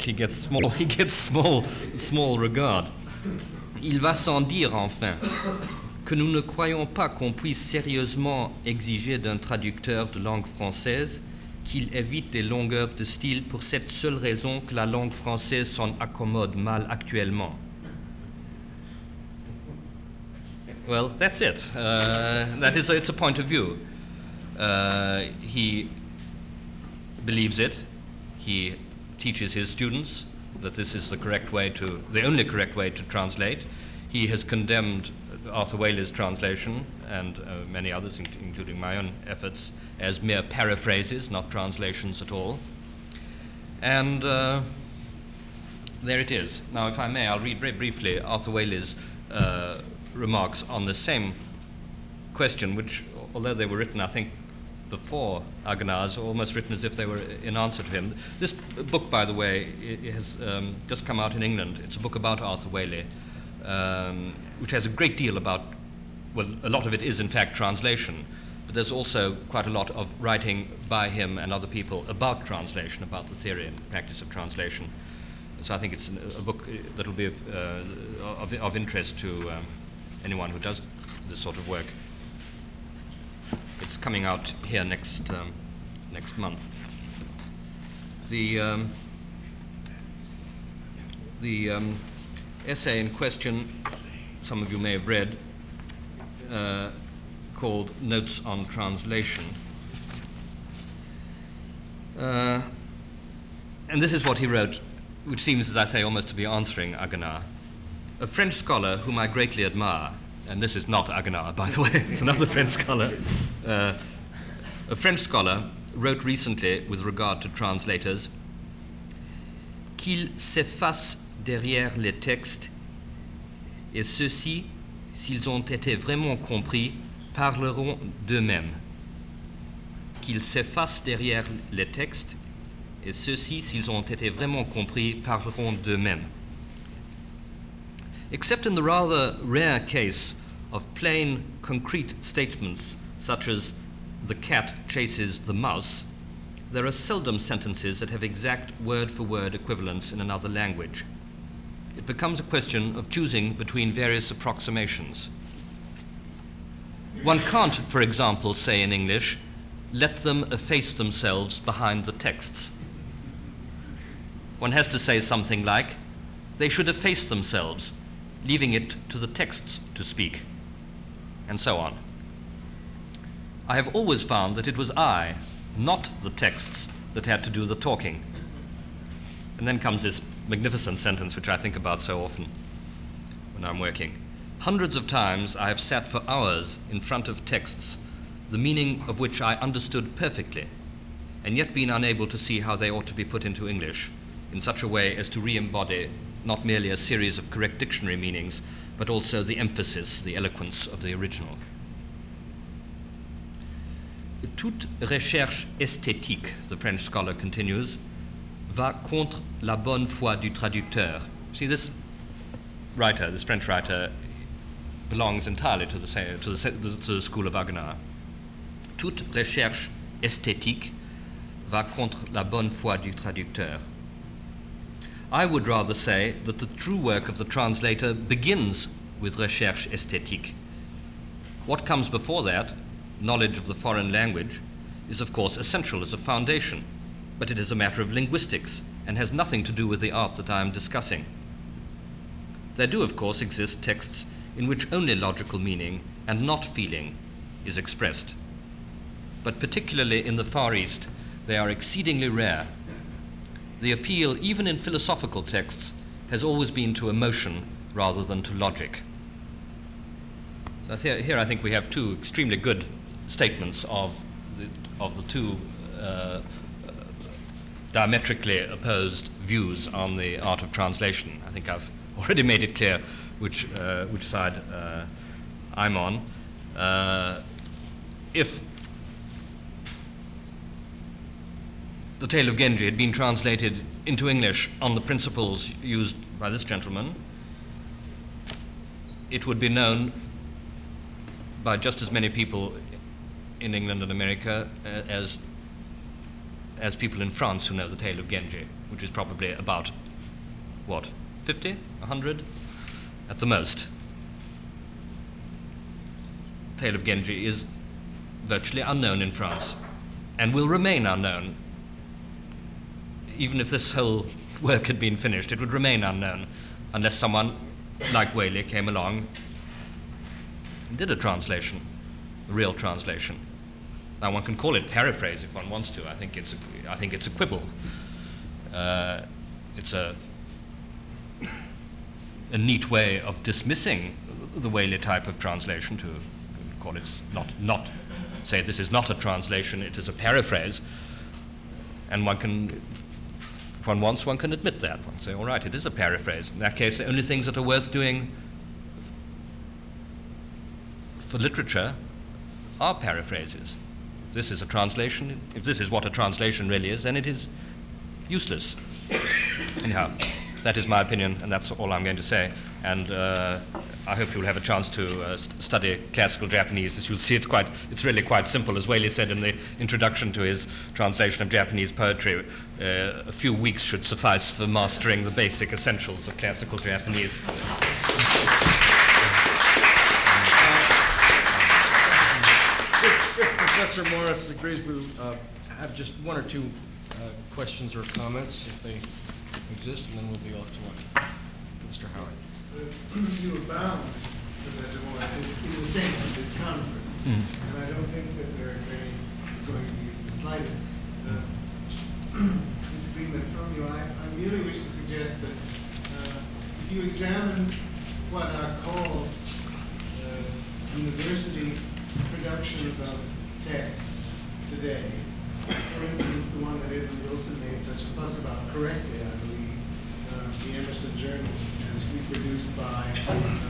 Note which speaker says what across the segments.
Speaker 1: strict. He gets small. He gets small, small regard. Il va sans dire enfin que nous ne croyons pas qu'on puisse sérieusement exiger d'un traducteur de langue française qu'il évite des longueurs de style pour cette seule raison que la langue française s'en accommode mal actuellement. Well, that's it. Uh, that is, it's a point of view. Uh, he believes it. He teaches his students that this is the correct way to, the only correct way to translate. He has condemned Arthur Waley's translation and uh, many others, in- including my own efforts, as mere paraphrases, not translations at all. And uh, there it is. Now, if I may, I'll read very briefly Arthur Waley's uh, remarks on the same question, which, although they were written, I think, before Agonars, almost written as if they were in answer to him. This book, by the way, has um, just come out in England. It's a book about Arthur Waley, um, which has a great deal about, well, a lot of it is in fact translation, but there's also quite a lot of writing by him and other people about translation, about the theory and practice of translation. So I think it's a book uh, that will be of, uh, of, of interest to um, anyone who does this sort of work. It's coming out here next um, next month. The um, the um, essay in question, some of you may have read, uh, called Notes on Translation. Uh, and this is what he wrote, which seems, as I say, almost to be answering Aguinard. A French scholar whom I greatly admire, and this is not Aguinard, by the way, it's another French scholar. Uh, a French scholar wrote recently, with regard to translators, qu'ils s'effacent derrière les textes, et ceux-ci, s'ils ont été vraiment compris, parleront d'eux-mêmes. Qu'ils s'effacent derrière les textes, et ceux-ci, s'ils ont été vraiment compris, parleront d'eux-mêmes. Except in the rather rare case of plain, concrete statements such as the cat chases the mouse, there are seldom sentences that have exact word for word equivalents in another language. It becomes a question of choosing between various approximations. One can't, for example, say in English, let them efface themselves behind the texts. One has to say something like, they should efface themselves, leaving it to the texts to speak, and so on. I have always found that it was I, not the texts, that had to do the talking. And then comes this magnificent sentence, which I think about so often when I'm working. Hundreds of times I have sat for hours in front of texts, the meaning of which I understood perfectly, and yet been unable to see how they ought to be put into English in such a way as to re embody not merely a series of correct dictionary meanings, but also the emphasis, the eloquence of the original. Toute recherche esthétique, the French scholar continues, va contre la bonne foi du traducteur. See, this writer, this French writer, belongs entirely to the, to the, to the school of Aguinard. Toute recherche esthétique va contre la bonne foi du traducteur. I would rather say that the true work of the translator begins with recherche esthétique. What comes before that, knowledge of the foreign language, is of course essential as a foundation, but it is a matter of linguistics and has nothing to do with the art that I am discussing. There do, of course, exist texts in which only logical meaning and not feeling is expressed. But particularly in the Far East, they are exceedingly rare. The appeal, even in philosophical texts, has always been to emotion rather than to logic. So here, I think we have two extremely good statements of the, of the two uh, diametrically opposed views on the art of translation. I think I've already made it clear which, uh, which side uh, I'm on. Uh, if the Tale of Genji had been translated into English on the principles used by this gentleman, it would be known by just as many people in England and America uh, as as people in France who know the tale of Genji, which is probably about, what, 50, 100 at the most. The Tale of Genji is virtually unknown in France and will remain unknown. Even if this whole work had been finished, it would remain unknown unless someone like Waley came along and did a translation, a real translation. Now one can call it paraphrase if one wants to. I think it's a, I think it's a quibble. Uh, it's a a neat way of dismissing the Waley type of translation to call it not not say this is not a translation, it is a paraphrase. And one can if one wants, one can admit that. One say, all right, it is a paraphrase. In that case, the only things that are worth doing for literature are paraphrases. If this is a translation, if this is what a translation really is, then it is useless. Anyhow, that is my opinion, and that's all I'm going to say. And uh, I hope you'll have a chance to uh, st- study classical Japanese. As you'll see, it's quite, it's really quite simple. As Waley said in the introduction to his translation of Japanese poetry, uh, a few weeks should suffice for mastering the basic essentials of classical Japanese.
Speaker 2: If Professor Morris agrees, we uh, have just one or two uh, questions or comments, if they exist, and then we'll be off to lunch. Mr. Howard.
Speaker 3: You were bound, Professor Morris, in the sense of this conference. And I don't think that there is any, going to be the slightest uh, disagreement from you. I, I merely wish to suggest that uh, if you examine what are called uh, university productions of texts today, for instance, the one that Edmund Wilson made such a fuss about correctly, I believe, uh, the Emerson Journals, as reproduced by um,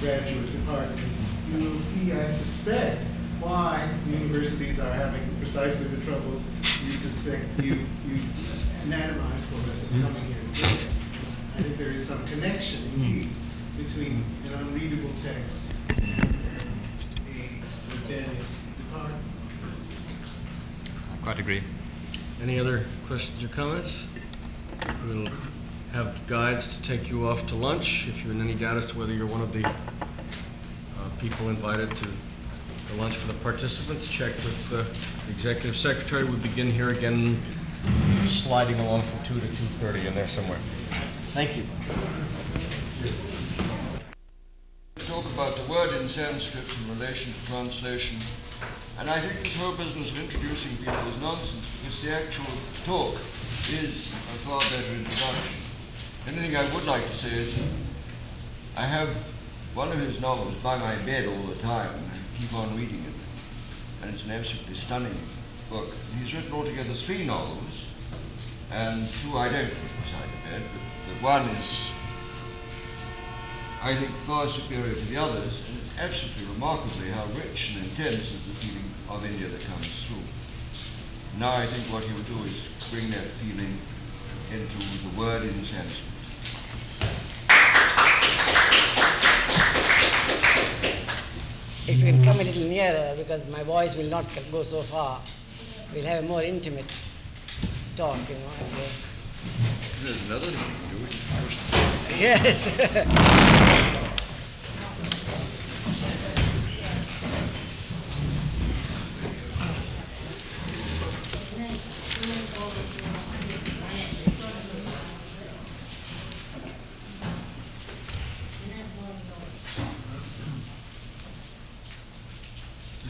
Speaker 3: graduate departments, you will see, I suspect, why universities are having precisely the troubles you suspect you, you anatomize for us in coming here today. I think there is some connection indeed between an unreadable text and a rebellious department.
Speaker 1: I quite agree.
Speaker 2: Any other questions or comments? We'll have guides to take you off to lunch. If you're in any doubt as to whether you're one of the uh, people invited to the lunch for the participants, check with the executive secretary. We begin here again, sliding along from 2 to 2:30 in there somewhere. Thank you.
Speaker 4: talk about the word in Sanskrit in relation to translation. And I think this whole business of introducing people is nonsense because the actual talk is a far better introduction. Anything I would like to say is I have one of his novels by my bed all the time and I keep on reading it. And it's an absolutely stunning book. He's written altogether three novels and two I don't keep beside the bed, but, one is I think, far superior to the others, and it's absolutely remarkably how rich and intense is the feeling of India that comes through. Now I think what he'll do is bring that feeling into the word in Sanskrit.
Speaker 5: Mm. you can come a little nearer, because my voice will not go so far, we'll have a more intimate talk, you know. if
Speaker 4: There's another thing you can do.
Speaker 5: Yes.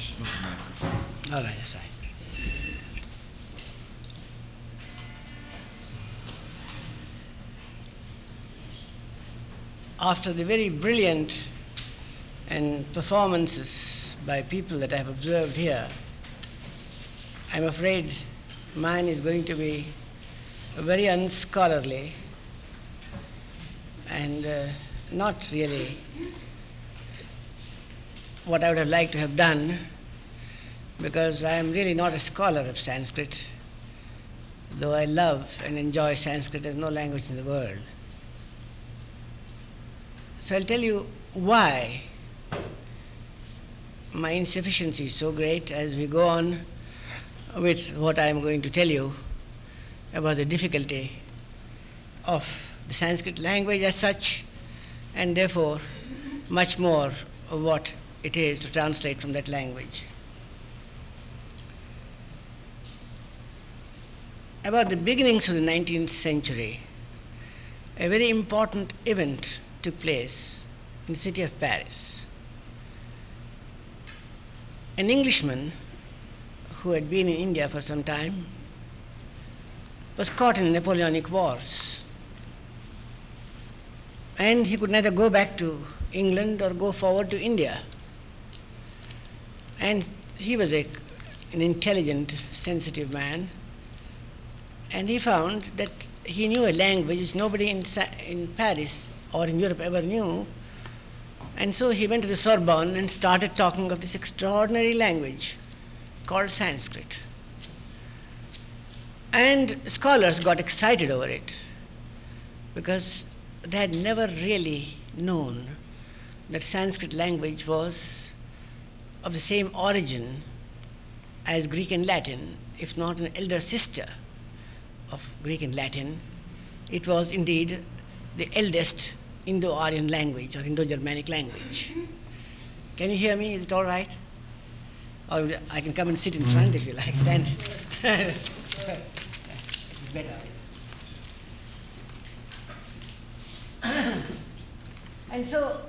Speaker 4: This is not a microphone.
Speaker 5: All right, that's right. After the very brilliant and performances by people that I have observed here, I'm afraid mine is going to be very unscholarly and uh, not really what I would have liked to have done because I am really not a scholar of Sanskrit, though I love and enjoy Sanskrit as no language in the world. So I'll tell you why my insufficiency is so great as we go on with what I am going to tell you about the difficulty of the Sanskrit language as such, and therefore much more of what it is to translate from that language. About the beginnings of the 19th century, a very important event took place in the city of Paris. An Englishman who had been in India for some time was caught in the Napoleonic Wars. And he could neither go back to England or go forward to India. And he was a, an intelligent, sensitive man. And he found that he knew a language which nobody in, in Paris or in Europe ever knew. And so he went to the Sorbonne and started talking of this extraordinary language called Sanskrit. And scholars got excited over it because they had never really known that Sanskrit language was of the same origin as Greek and Latin, if not an elder sister of Greek and Latin. It was indeed the eldest Indo Aryan language or Indo Germanic language. Can you hear me? Is it all right? Or I can come and sit in front if you like. Stand. better. and so,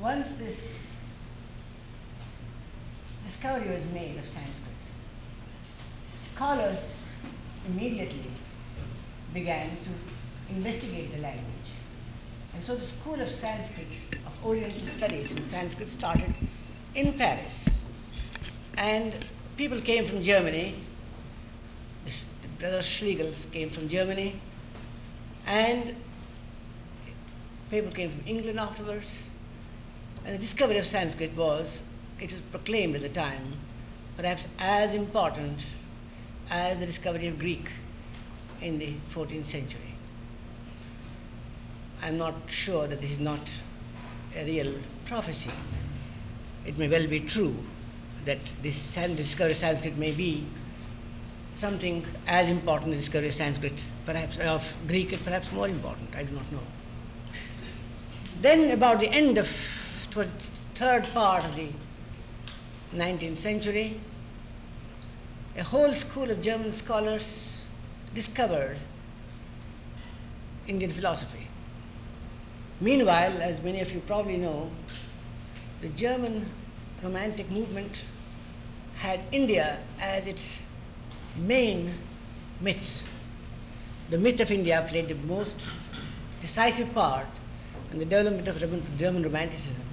Speaker 5: once this discovery was made of Sanskrit, scholars immediately began to investigate the language. And so the School of Sanskrit, of Oriental Studies in Sanskrit, started in Paris. And people came from Germany. Brothers Schlegel came from Germany. And people came from England afterwards. And the discovery of Sanskrit was, it was proclaimed at the time, perhaps as important as the discovery of Greek in the 14th century. I'm not sure that this is not a real prophecy. It may well be true that this discovery of Sanskrit may be something as important as the discovery of Sanskrit, perhaps of Greek, and perhaps more important. I do not know. Then, about the end of towards third part of the 19th century, a whole school of German scholars discovered Indian philosophy. Meanwhile, as many of you probably know, the German Romantic movement had India as its main myth. The myth of India played the most decisive part in the development of German Romanticism.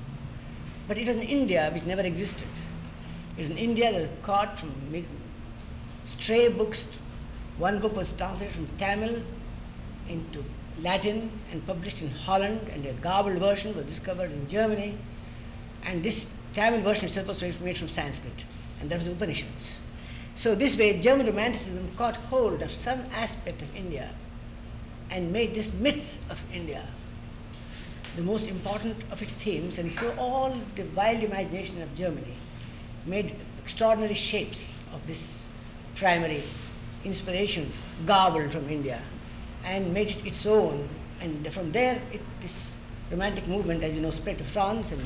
Speaker 5: But it was an India which never existed. It was an India that was caught from stray books. One book was translated from Tamil into Latin and published in Holland, and a garbled version was discovered in Germany. And this Tamil version itself was made from Sanskrit, and that was the Upanishads. So, this way, German Romanticism caught hold of some aspect of India and made this myth of India the most important of its themes, and so all the wild imagination of Germany made extraordinary shapes of this primary inspiration garbled from India and made it its own. And from there, it, this romantic movement, as you know, spread to France and,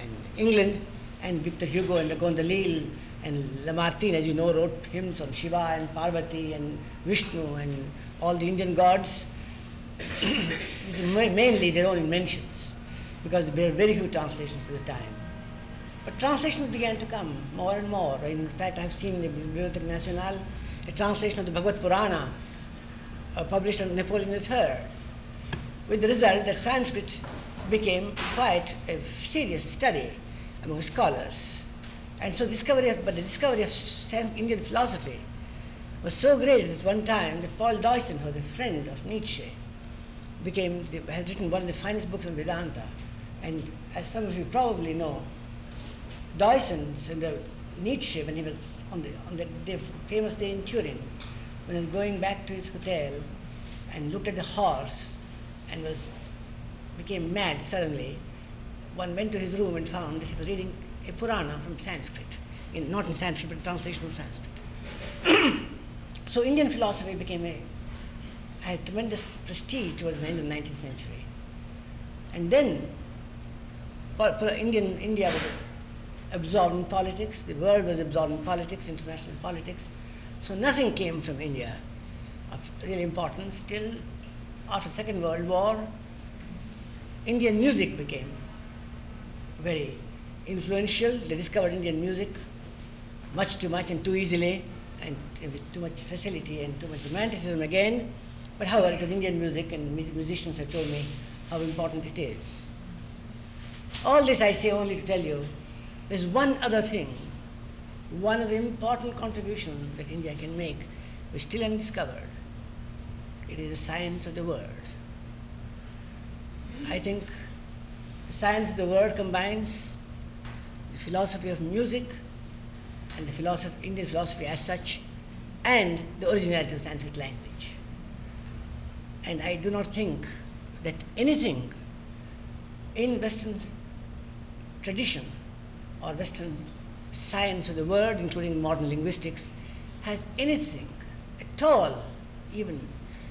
Speaker 5: and England, and Victor Hugo and Leconte de Lisle and Lamartine, as you know, wrote hymns on Shiva and Parvati and Vishnu and all the Indian gods. mainly their own inventions, because there were very few translations at the time. But translations began to come more and more. In fact, I have seen the Bibliothèque Nationale a translation of the Bhagavata Purana uh, published on Napoleon III, with the result that Sanskrit became quite a serious study among scholars. And so discovery of, but the discovery of Indian philosophy was so great at one time that Paul Deussen, who was a friend of Nietzsche, became, has written one of the finest books on Vedanta. And as some of you probably know, Deussen and Nietzsche, when he was on the, on the famous day in Turin, when he was going back to his hotel and looked at the horse and was became mad suddenly, one went to his room and found he was reading a Purana from Sanskrit, in, not in Sanskrit, but translation from Sanskrit. So Indian philosophy became a had tremendous prestige towards the end of the 19th century. And then Indian, India was absorbed in politics, the world was absorbed in politics, international politics. So nothing came from India of real importance till after the Second World War, Indian music became very influential. They discovered Indian music much too much and too easily and with too much facility and too much romanticism again. But however, it was Indian music and musicians have told me how important it is. All this I say only to tell you there's one other thing, one other important contribution that India can make which is still undiscovered. It is the science of the word. I think the science of the word combines the philosophy of music and the philosophy, Indian philosophy as such, and the originality of Sanskrit language. And I do not think that anything in Western tradition or Western science of the word, including modern linguistics, has anything at all, even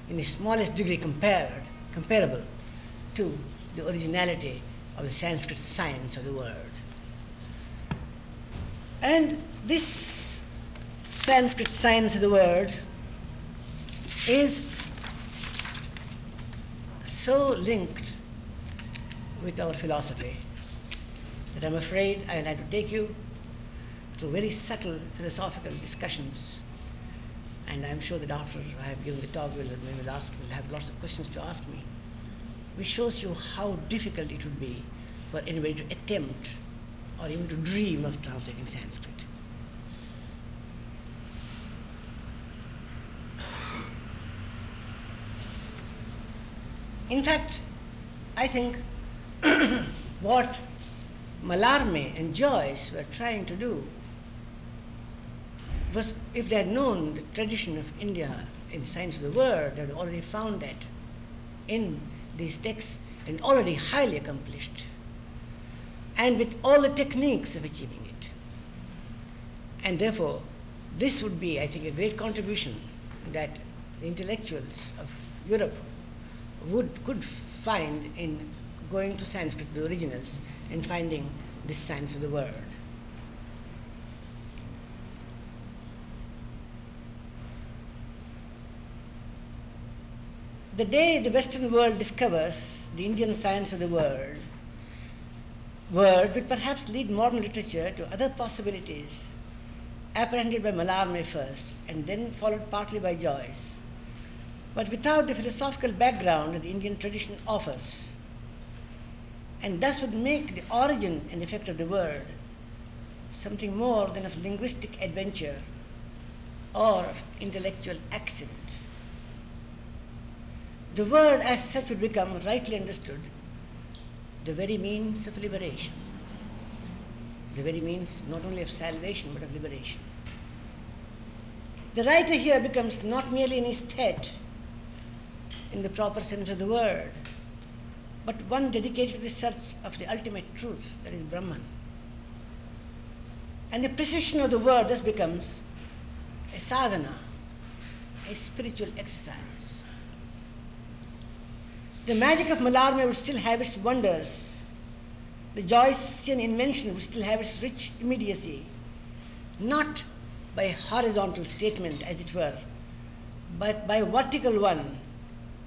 Speaker 5: in the smallest degree compared, comparable to the originality of the Sanskrit science of the word. And this Sanskrit science of the word is so linked with our philosophy that I'm afraid I'll have to take you through very subtle philosophical discussions. And I'm sure that after I have given the talk, we'll, we will ask, we'll have lots of questions to ask me, which shows you how difficult it would be for anybody to attempt or even to dream of translating Sanskrit. In fact, I think what Mallarmé and Joyce were trying to do was if they had known the tradition of India in the science of the word, they had already found that in these texts and already highly accomplished and with all the techniques of achieving it. And therefore, this would be, I think, a great contribution that the intellectuals of Europe would could find in going to Sanskrit, the originals, and finding this science of the word. The day the Western world discovers the Indian science of the world, word will perhaps lead modern literature to other possibilities apprehended by Mallarmé first and then followed partly by Joyce, but without the philosophical background that the Indian tradition offers, and thus would make the origin and effect of the word something more than a linguistic adventure or of intellectual accident. The word as such would become, rightly understood, the very means of liberation, the very means not only of salvation but of liberation. The writer here becomes not merely an aesthete in the proper sense of the word, but one dedicated to the search of the ultimate truth, that is Brahman. And the precision of the word thus becomes a sadhana, a spiritual exercise. The magic of Mallarmé would still have its wonders. The Joycean invention would still have its rich immediacy, not by a horizontal statement, as it were, but by a vertical one,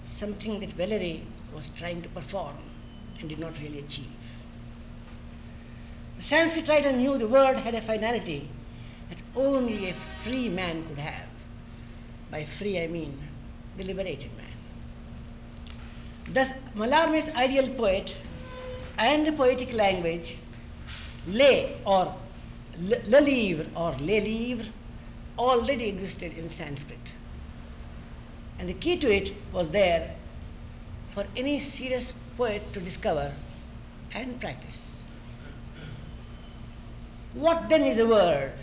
Speaker 5: something that Valery was trying to perform and did not really achieve. The Sanskrit writer knew the word had a finality that only a free man could have. By free, I mean the liberated man. Thus, Mallarmé's ideal poet and the poetic language, lay or le, livre or les already existed in Sanskrit. And the key to it was there for any serious poet to discover and practice. What then is a word?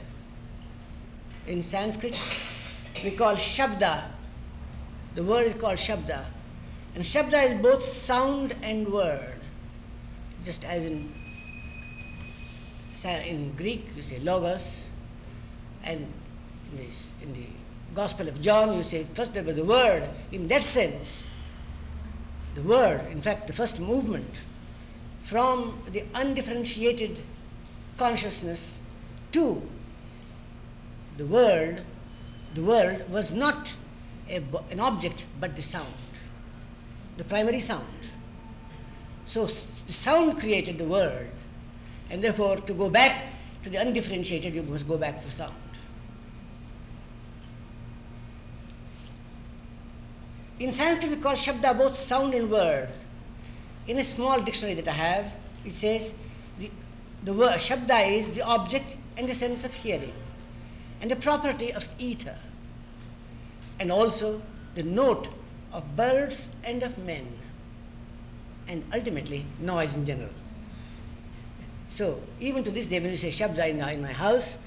Speaker 5: In Sanskrit, we call Shabda. The word is called Shabda. And Shabda is both sound and word. Just as in, in Greek, you say logos, and in, this, in the Gospel of John, you say first there was the Word. In that sense, the Word, in fact, the first movement from the undifferentiated consciousness to the world, the world was not a, an object but the sound, the primary sound. So the sound created the world, and therefore to go back to the undifferentiated, you must go back to sound. In Sanskrit, we call Shabda both sound and word. In a small dictionary that I have, it says the, the word Shabda is the object and the sense of hearing, and the property of ether, and also the note of birds and of men, and ultimately noise in general. So, even to this day, when you say Shabda in, in my house,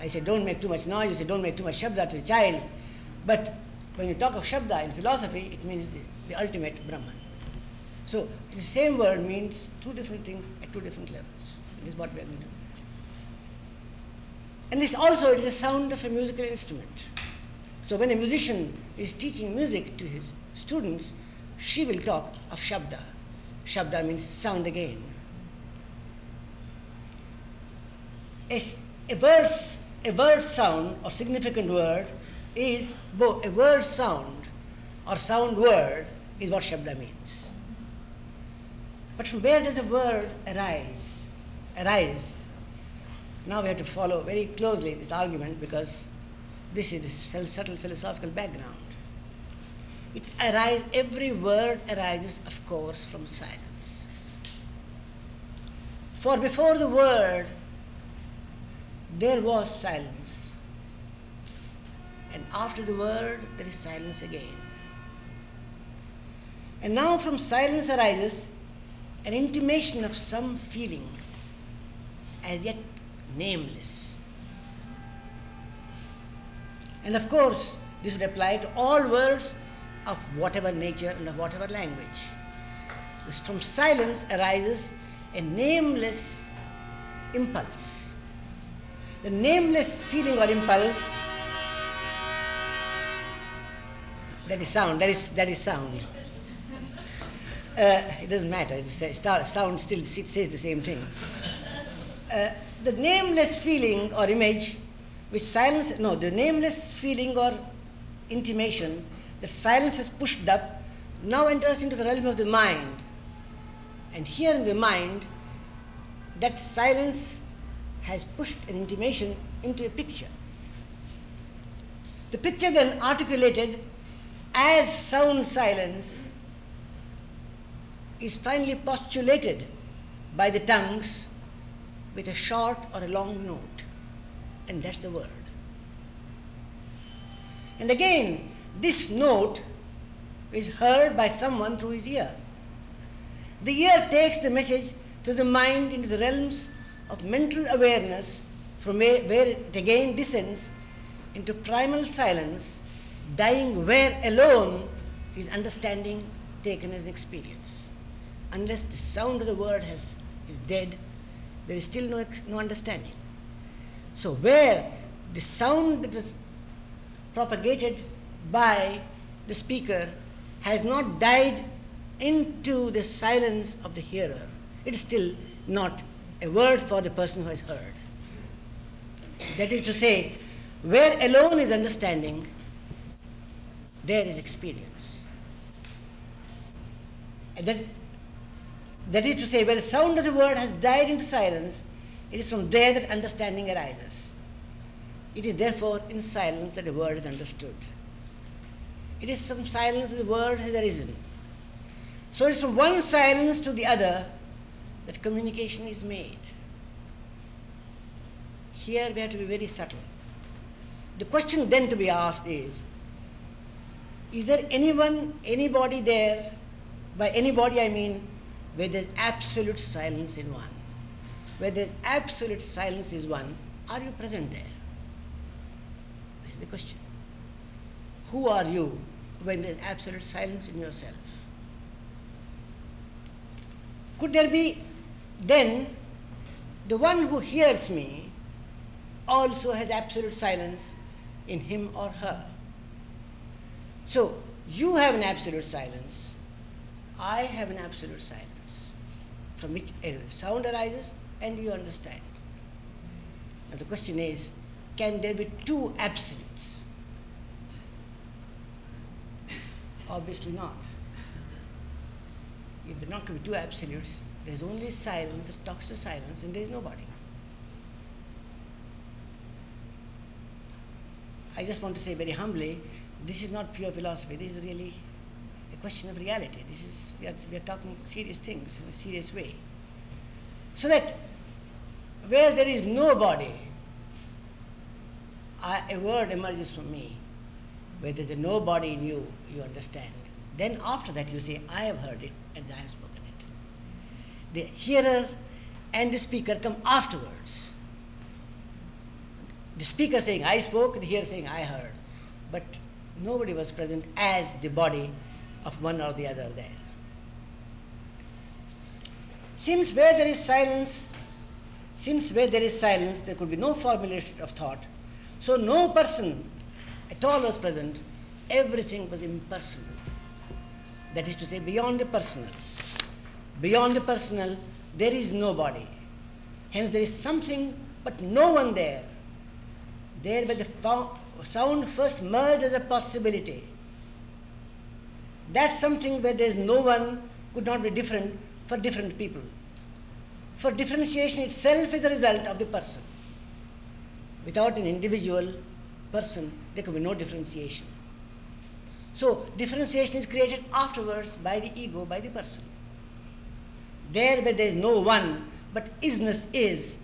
Speaker 5: I say, don't make too much noise. You say, don't make too much Shabda to the child. But when you talk of Shabda in philosophy, it means the, the ultimate Brahman. So, the same word means two different things at two different levels. This is what we are going to. And this also is the sound of a musical instrument. So, when a musician is teaching music to his students, she will talk of Shabda. Shabda means sound again. A word, a word sound or significant word is both a word sound or sound word is what Shabda means. But from where does the word arise? Arise. Now we have to follow very closely this argument because this is the subtle philosophical background. It arises, every word arises, of course, from silence. For before the word, there was silence. And after the word, there is silence again. And now from silence arises an intimation of some feeling, as yet nameless. And of course, this would apply to all words of whatever nature and of whatever language. This- From silence arises a nameless impulse. The nameless feeling or impulse that is sound, that is, that is sound. Uh, it doesn't matter, it's, sound still says the same thing. Uh, the nameless feeling or image which silence, no, the nameless feeling or intimation that silence has pushed up now enters into the realm of the mind. And here in the mind, that silence has pushed an intimation into a picture. The picture then articulated as sound silence is finally postulated by the tongues with a short or a long note, and that's the word. And again, this note is heard by someone through his ear. The ear takes the message to the mind into the realms of mental awareness from where, it again descends into primal silence, dying where alone is understanding taken as an experience. Unless the sound of the word has, is dead, there is still no, no understanding. So, where the sound that was propagated by the speaker has not died into the silence of the hearer, it is still not a word for the person who has heard. That is to say, where alone is understanding, there is experience. And that, that is to say, where the sound of the word has died into silence, it is from there that understanding arises. It is therefore in silence that the word is understood. It is from silence that the word has arisen. So it's from one silence to the other that communication is made. Here we have to be very subtle. The question then to be asked is Is there anyone, anybody there? By anybody I mean where there's absolute silence in one. Where there's absolute silence is one, are you present there? This is the question. Who are you when there's absolute silence in yourself? Could there be then the one who hears me also has absolute silence in him or her? So you have an absolute silence, I have an absolute silence, from which a sound arises and you understand. Now the question is, can there be two absolutes? Obviously not. If there not to be two absolutes, there is only silence that talks to silence, and there is nobody. I just want to say very humbly, this is not pure philosophy. This is really a question of reality. This is we are, we are talking serious things in a serious way. So that where there is nobody, I, a word emerges from me. Where there is a nobody in you, you understand. Then after that you say, I have heard it and I have spoken it. The hearer and the speaker come afterwards. The speaker saying, I spoke, the hearer saying, I heard. But nobody was present as the body of one or the other there. Since where there is silence, since where there is silence, there could be no formulation of thought. So no person at all was present. Everything was impersonal. That is to say, beyond the personal. Beyond the personal, there is nobody. Hence, there is something but no one there. There, where the sound first merged as a possibility. That's something where there is no one could not be different for different people. For differentiation itself is the result of the person. Without an individual person, there can be no differentiation. So, differentiation is created afterwards by the ego, by the person. There, where there is no one, but isness is,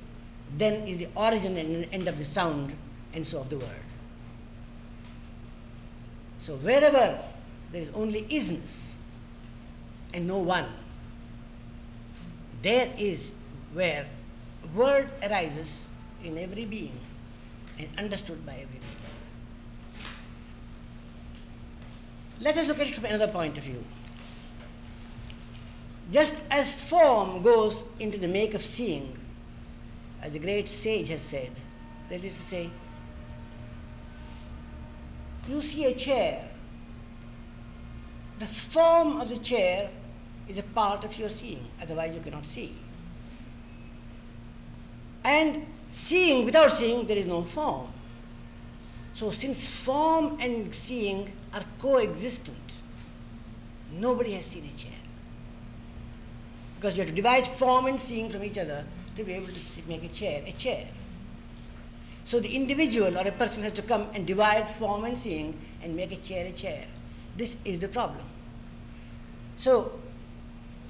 Speaker 5: then is the origin and end of the sound, and so of the word. So, wherever there is only isness and no one, there is where word arises in every being and understood by every being. Let us look at it from another point of view. Just as form goes into the make of seeing, as the great sage has said, that is to say, you see a chair. The form of the chair is a part of your seeing, otherwise, you cannot see. And seeing without seeing, there is no form. So, since form and seeing are coexistent, nobody has seen a chair. Because you have to divide form and seeing from each other to be able to make a chair a chair. So the individual or a person has to come and divide form and seeing and make a chair a chair. This is the problem. So,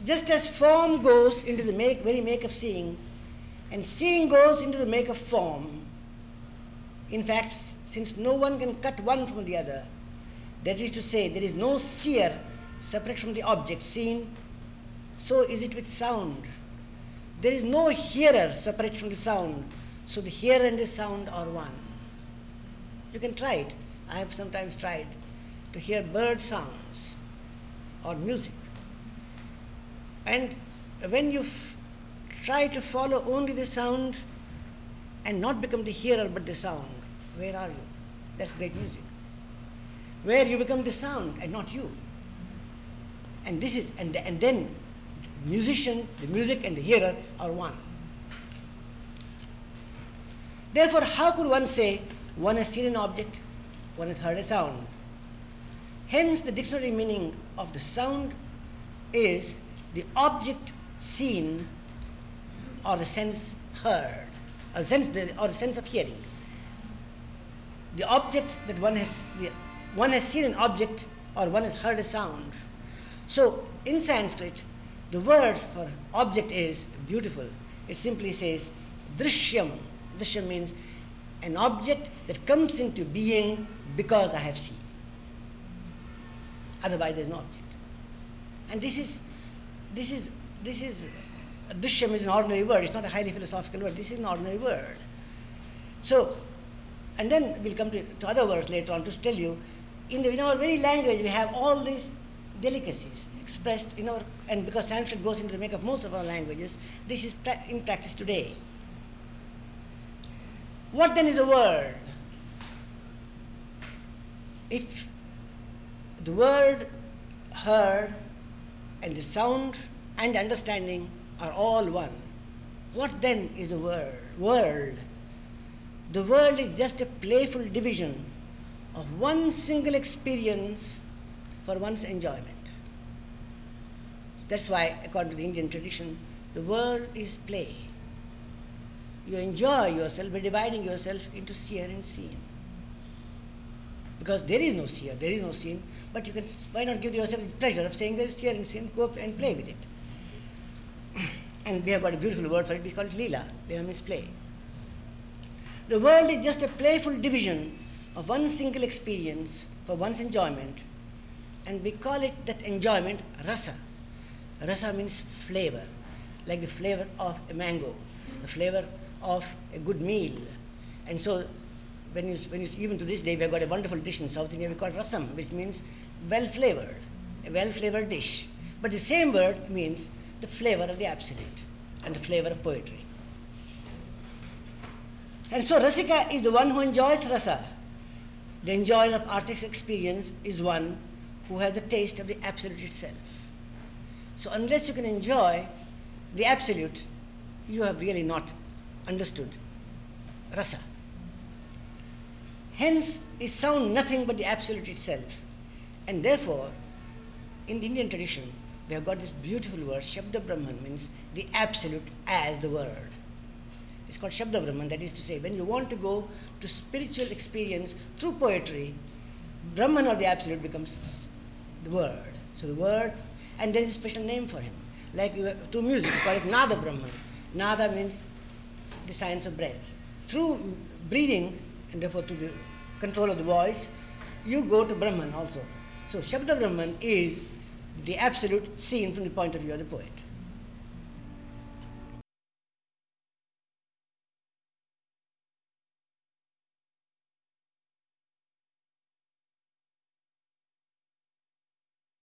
Speaker 5: just as form goes into the make, very make of seeing, and seeing goes into the make of form, in fact, since no one can cut one from the other, that is to say, there is no seer separate from the object seen, so is it with sound. There is no hearer separate from the sound, so the hearer and the sound are one. You can try it. I have sometimes tried to hear bird sounds or music. And when you f- try to follow only the sound and not become the hearer but the sound, where are you? That's great music. Where you become the sound and not you. And this is and, and then the musician, the music and the hearer are one. Therefore, how could one say one has seen an object, one has heard a sound? Hence, the dictionary meaning of the sound is the object seen or the sense heard, or the sense, or the sense of hearing. The object that one has, the, one has seen an object or one has heard a sound. So, in Sanskrit, the word for object is beautiful. It simply says drishyam. Drishyam means an object that comes into being because I have seen. Otherwise, there is no object. And this is, this is, this is, drishyam is an ordinary word. It's not a highly philosophical word. This is an ordinary word. So, and then we'll come to, to other words later on to tell you, in, the, in our very language, we have all these delicacies expressed in our, and because Sanskrit goes into the make of most of our languages, this is pra- in practice today. What then is the word? If the word heard and the sound and understanding are all one. What then is the word? World. The world is just a playful division of one single experience for one's enjoyment. That's why, according to the Indian tradition, the world is play. You enjoy yourself by dividing yourself into seer and seen. Because there is no seer, there is no seen, but you can, why not give yourself the pleasure of saying there is seer and seen, go up and play with it. And we have got a beautiful word for it, we call it Leela. Leela means play. The world is just a playful division of one single experience for one's enjoyment, and we call it that enjoyment rasa. Rasa means flavor, like the flavor of a mango, the flavor of a good meal. And so, when you, when you even to this day, we have got a wonderful dish in South India we call it rasam, which means well flavored, a well flavored dish. But the same word means the flavor of the absolute and the flavor of poetry. And so Rasika is the one who enjoys rasa. The enjoyer of artistic experience is one who has the taste of the absolute itself. So unless you can enjoy the absolute, you have really not understood rasa. Hence is sound nothing but the absolute itself. And therefore, in the Indian tradition, we have got this beautiful word, Shabda Brahman means the absolute as the word. It's called Shabda Brahman, that is to say, when you want to go to spiritual experience through poetry, Brahman or the absolute becomes the word. So the word, and there is a special name for him. Like you, through music, you call it Nada Brahman. Nada means the science of breath. Through breathing, and therefore to the control of the voice, you go to Brahman also. So Shabda Brahman is the absolute seen from the point of view of the poet.